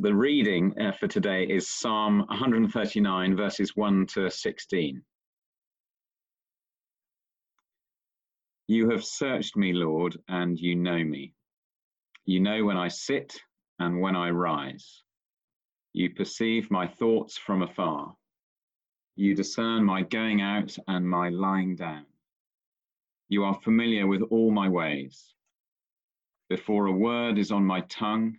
The reading uh, for today is Psalm 139, verses 1 to 16. You have searched me, Lord, and you know me. You know when I sit and when I rise. You perceive my thoughts from afar. You discern my going out and my lying down. You are familiar with all my ways. Before a word is on my tongue,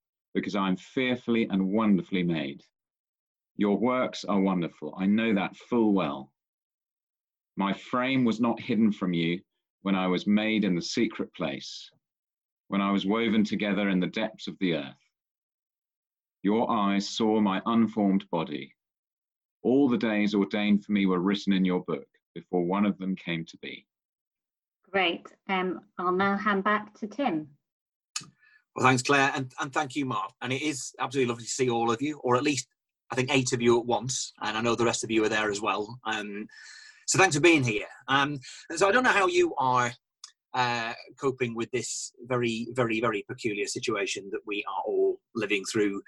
because I'm fearfully and wonderfully made. Your works are wonderful. I know that full well. My frame was not hidden from you when I was made in the secret place, when I was woven together in the depths of the earth. Your eyes saw my unformed body. All the days ordained for me were written in your book before one of them came to be. Great. Um, I'll now hand back to Tim. Well, thanks, Claire, and, and thank you, Mark. And it is absolutely lovely to see all of you, or at least I think eight of you at once, and I know the rest of you are there as well. Um, so thanks for being here. Um, so I don't know how you are uh, coping with this very, very, very peculiar situation that we are all living through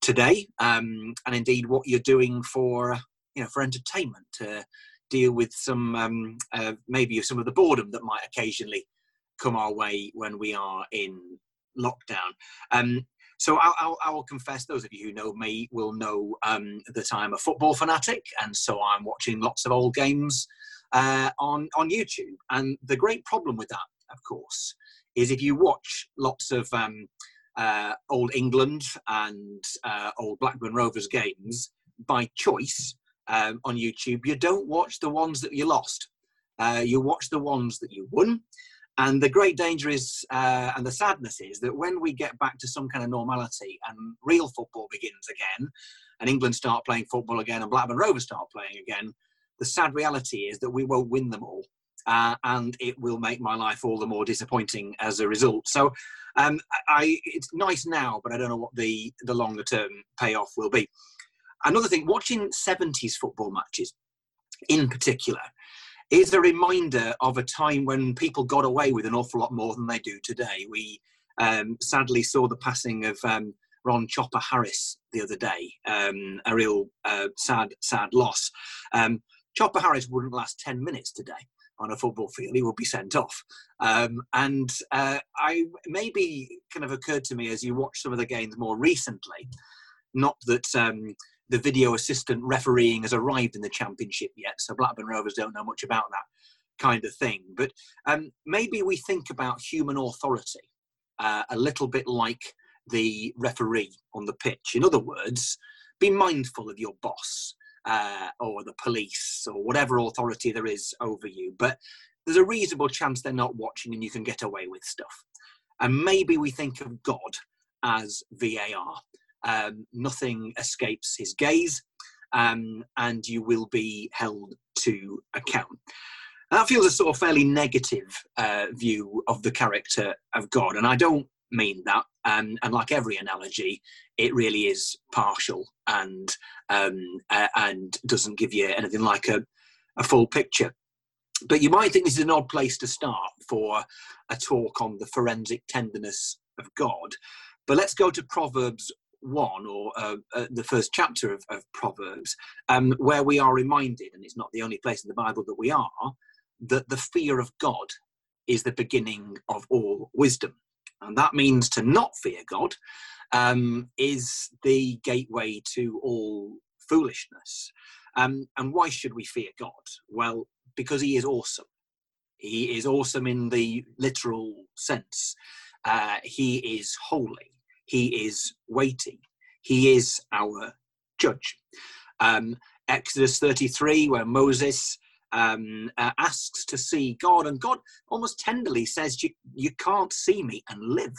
today, um, and indeed what you're doing for you know for entertainment to deal with some um, uh, maybe some of the boredom that might occasionally come our way when we are in lockdown. Um, so I'll, I'll, I'll, confess, those of you who know me will know um, that I'm a football fanatic, and so I'm watching lots of old games uh, on on YouTube. And the great problem with that, of course, is if you watch lots of um, uh, old England and uh, old Blackburn Rovers games by choice um, on YouTube, you don't watch the ones that you lost. Uh, you watch the ones that you won, and the great danger is, uh, and the sadness is, that when we get back to some kind of normality and real football begins again, and England start playing football again, and Blackburn Rovers start playing again, the sad reality is that we won't win them all. Uh, and it will make my life all the more disappointing as a result. So, um, I, it's nice now, but I don't know what the, the longer term payoff will be. Another thing, watching 70s football matches in particular, is a reminder of a time when people got away with an awful lot more than they do today. We um, sadly saw the passing of um, Ron Chopper Harris the other day, um, a real uh, sad, sad loss. Um, Chopper Harris wouldn't last 10 minutes today on a football field. He would be sent off. Um, and uh, I maybe kind of occurred to me as you watch some of the games more recently, not that um, the video assistant refereeing has arrived in the championship yet, so Blackburn Rovers don't know much about that kind of thing. But um, maybe we think about human authority uh, a little bit like the referee on the pitch. In other words, be mindful of your boss uh, or the police or whatever authority there is over you. But there's a reasonable chance they're not watching and you can get away with stuff. And maybe we think of God as VAR. Um, nothing escapes his gaze, um, and you will be held to account. that feels a sort of fairly negative uh, view of the character of God, and I don't mean that. Um, and like every analogy, it really is partial and um, uh, and doesn't give you anything like a, a full picture. But you might think this is an odd place to start for a talk on the forensic tenderness of God. But let's go to Proverbs 1 or uh, uh, the first chapter of, of Proverbs, um, where we are reminded, and it's not the only place in the Bible that we are, that the fear of God is the beginning of all wisdom. And that means to not fear God um, is the gateway to all foolishness. Um, and why should we fear God? Well, because He is awesome. He is awesome in the literal sense. Uh, he is holy. He is weighty. He is our judge. Um, Exodus 33, where Moses um, uh, asks to see God, and God almost tenderly says, You, you can't see me and live.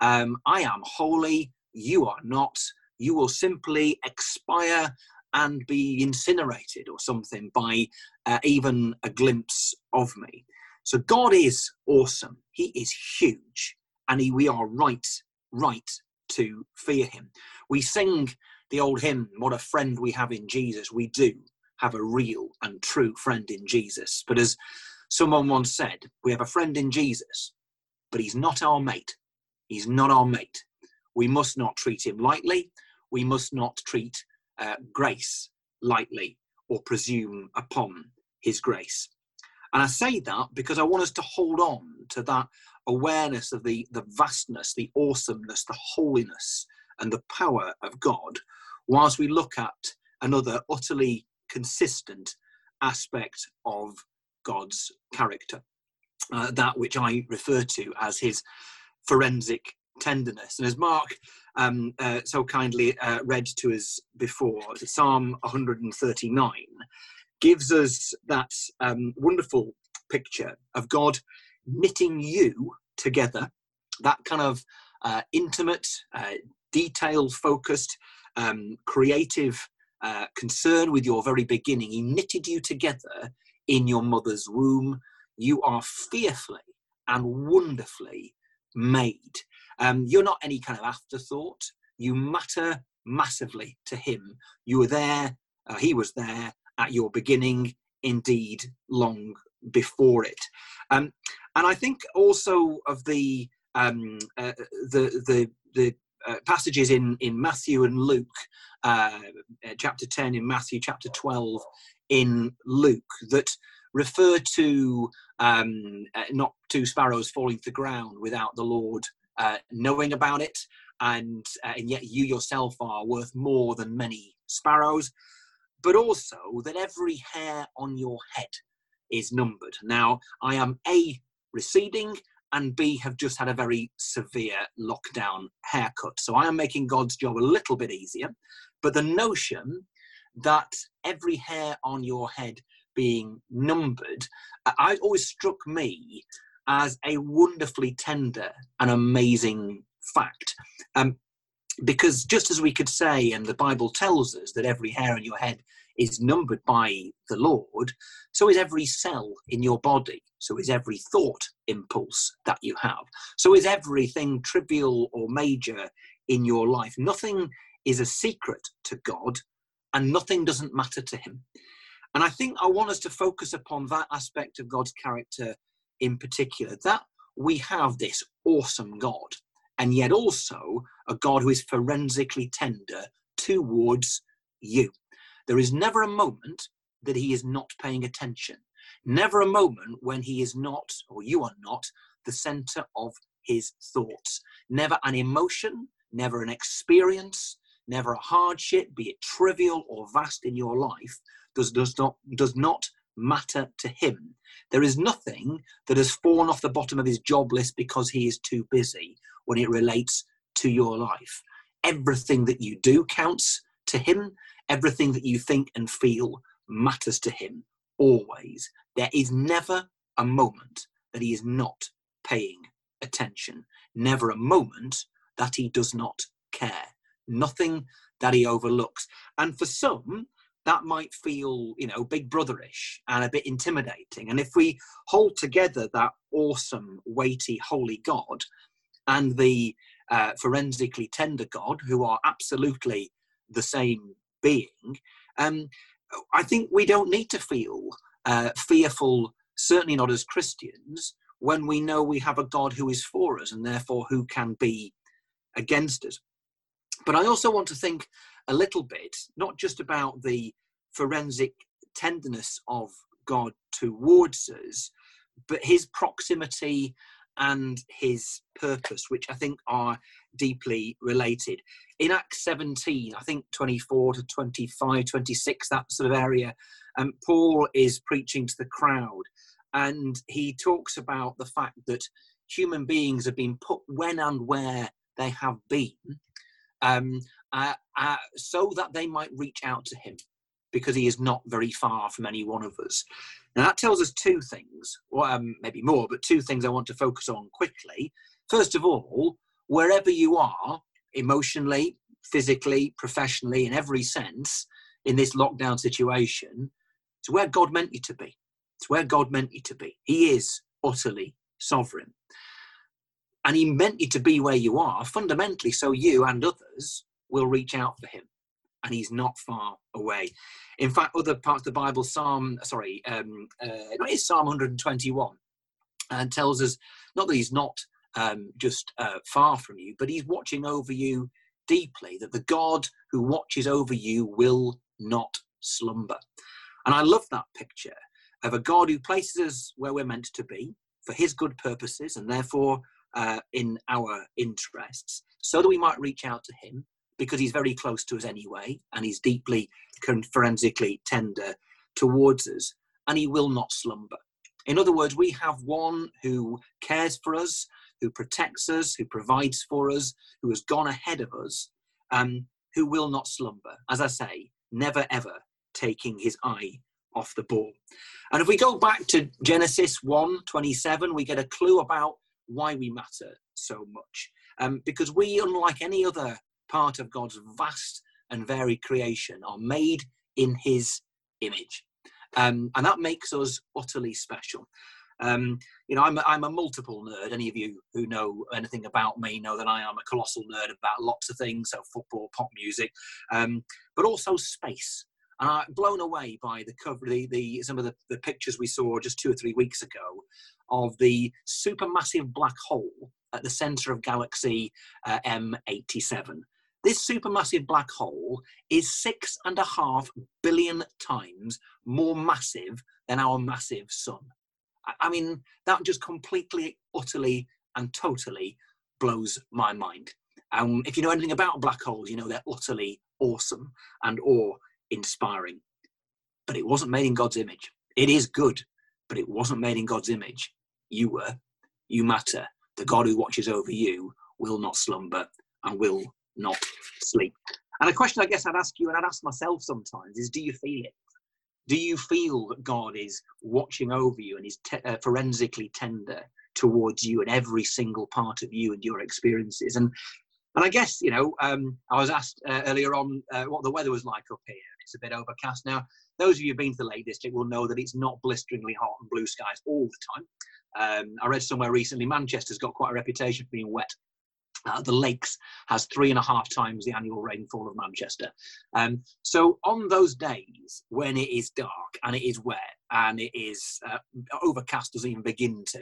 Um, I am holy, you are not. You will simply expire and be incinerated or something by uh, even a glimpse of me. So God is awesome. He is huge, and he, we are right, right to fear him. We sing the old hymn, What a friend we have in Jesus. We do have a real and true friend in Jesus. But as someone once said, we have a friend in Jesus, but he's not our mate. He's not our mate. We must not treat him lightly. We must not treat uh, grace lightly or presume upon his grace. And I say that because I want us to hold on to that awareness of the, the vastness, the awesomeness, the holiness, and the power of God, whilst we look at another utterly consistent aspect of God's character. Uh, that which I refer to as his forensic tenderness. And as Mark um, uh, so kindly uh, read to us before, Psalm 139 gives us that um, wonderful picture of God knitting you together, that kind of uh, intimate, uh, detail focused, um, creative uh, concern with your very beginning. He knitted you together in your mother's womb. You are fearfully and wonderfully made. Um, you're not any kind of afterthought. You matter massively to him. You were there, uh, he was there at your beginning, indeed, long before it. Um, and I think also of the um, uh, the the the uh, passages in in Matthew and Luke, uh, uh chapter ten in Matthew, chapter twelve in Luke, that refer to um, uh, not two sparrows falling to the ground without the Lord uh, knowing about it, and and yet you yourself are worth more than many sparrows but also that every hair on your head is numbered. Now, I am A, receding, and B, have just had a very severe lockdown haircut. So I am making God's job a little bit easier. But the notion that every hair on your head being numbered, uh, it always struck me as a wonderfully tender and amazing fact. Um, because just as we could say, and the Bible tells us that every hair on your head is numbered by the Lord, so is every cell in your body, so is every thought impulse that you have, so is everything trivial or major in your life. Nothing is a secret to God, and nothing doesn't matter to Him. And I think I want us to focus upon that aspect of God's character in particular that we have this awesome God and yet also a God who is forensically tender towards you. There is never a moment that he is not paying attention, never a moment when he is not, or you are not, the center of his thoughts. Never an emotion, never an experience, never a hardship, be it trivial or vast in your life, does, does, not, does not matter to him. There is nothing that has fallen off the bottom of his job list because he is too busy when it relates to your life. Everything that you do counts to him, everything that you think and feel matters to him always. There is never a moment that he is not paying attention, never a moment that he does not care, nothing that he overlooks. And for some, that might feel, you know, big brotherish and a bit intimidating. And if we hold together that awesome, weighty, holy God and the uh, forensically tender God, who are absolutely the same being, um, I think we don't need to feel uh, fearful, certainly not as Christians, when we know we have a God who is for us and therefore who can be against us. But I also want to think a little bit, not just about the forensic tenderness of God towards us, but his proximity and his purpose, which I think are deeply related. In Acts 17, I think 24 to 25, 26, that sort of area, um, Paul is preaching to the crowd and he talks about the fact that human beings have been put when and where they have been um, uh, uh, so that they might reach out to him because he is not very far from any one of us. Now, that tells us two things, or um, maybe more, but two things I want to focus on quickly. First of all, wherever you are, emotionally, physically, professionally, in every sense, in this lockdown situation, it's where God meant you to be. It's where God meant you to be. He is utterly sovereign. And He meant you to be where you are, fundamentally, so you and others will reach out for Him. And He's not far away. In fact, other parts of the Bible, Psalm, sorry, um, uh, it is Psalm 121, and tells us not that He's not um, just uh, far from you, but He's watching over you deeply, that the God who watches over you will not slumber. And I love that picture of a God who places us where we're meant to be for his good purposes and therefore uh, in our interests, so that we might reach out to him because he's very close to us anyway and he's deeply forensically tender towards us and he will not slumber. In other words, we have one who cares for us, who protects us, who provides for us, who has gone ahead of us, um, who will not slumber. As I say, never ever taking his eye off the ball. And if we go back to Genesis 1 27, we get a clue about why we matter so much. Um, because we, unlike any other part of God's vast and varied creation, are made in his image. Um, and that makes us utterly special. Um, you know, I'm a, I'm a multiple nerd. Any of you who know anything about me know that I am a colossal nerd about lots of things, so football, pop music, um, but also space and I'm blown away by the cover, the, the some of the, the pictures we saw just two or three weeks ago of the supermassive black hole at the center of galaxy uh, M87. This supermassive black hole is six and a half billion times more massive than our massive sun. I mean, that just completely, utterly, and totally blows my mind. Um, if you know anything about black holes, you know they're utterly awesome and awe inspiring. But it wasn't made in God's image. It is good, but it wasn't made in God's image. You were. You matter. The God who watches over you will not slumber and will not sleep. And a question I guess I'd ask you, and I'd ask myself sometimes, is do you feel it? Do you feel that God is watching over you and is te- uh, forensically tender towards you and every single part of you and your experiences? And and I guess you know, um, I was asked uh, earlier on uh, what the weather was like up here. It's a bit overcast now. Those of you who've been to the Lake District will know that it's not blisteringly hot and blue skies all the time. Um, I read somewhere recently Manchester's got quite a reputation for being wet. Uh, the lakes has three and a half times the annual rainfall of Manchester. Um, so on those days when it is dark and it is wet and it is uh, overcast, doesn't even begin to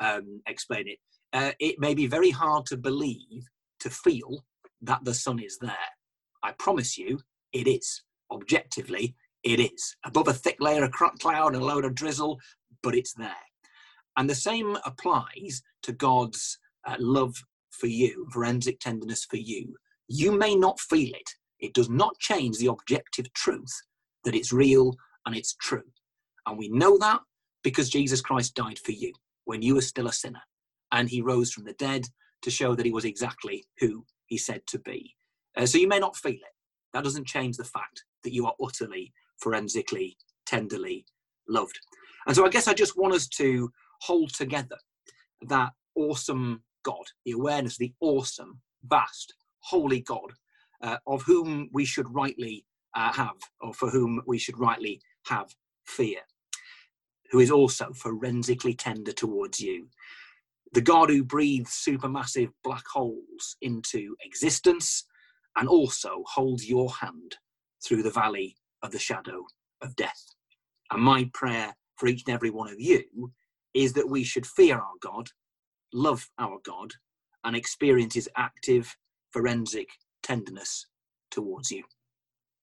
um, explain it. Uh, it may be very hard to believe, to feel that the sun is there. I promise you, it is objectively, it is. Above a thick layer of cloud and a load of drizzle, but it's there. And the same applies to God's uh, love for you, forensic tenderness for you. You may not feel it. It does not change the objective truth that it's real and it's true. And we know that because Jesus Christ died for you when you were still a sinner. And he rose from the dead to show that he was exactly who he said to be. Uh, so you may not feel it. That doesn't change the fact that you are utterly, forensically, tenderly loved. And so I guess I just want us to hold together that awesome God, the awareness the awesome, vast, holy God uh, of whom we should rightly uh, have, or for whom we should rightly have fear, who is also forensically tender towards you. The God who breathes supermassive black holes into existence and also holds your hand through the valley of the shadow of death. And my prayer for each and every one of you is that we should fear our God, love our God, and experience his active, forensic tenderness towards you.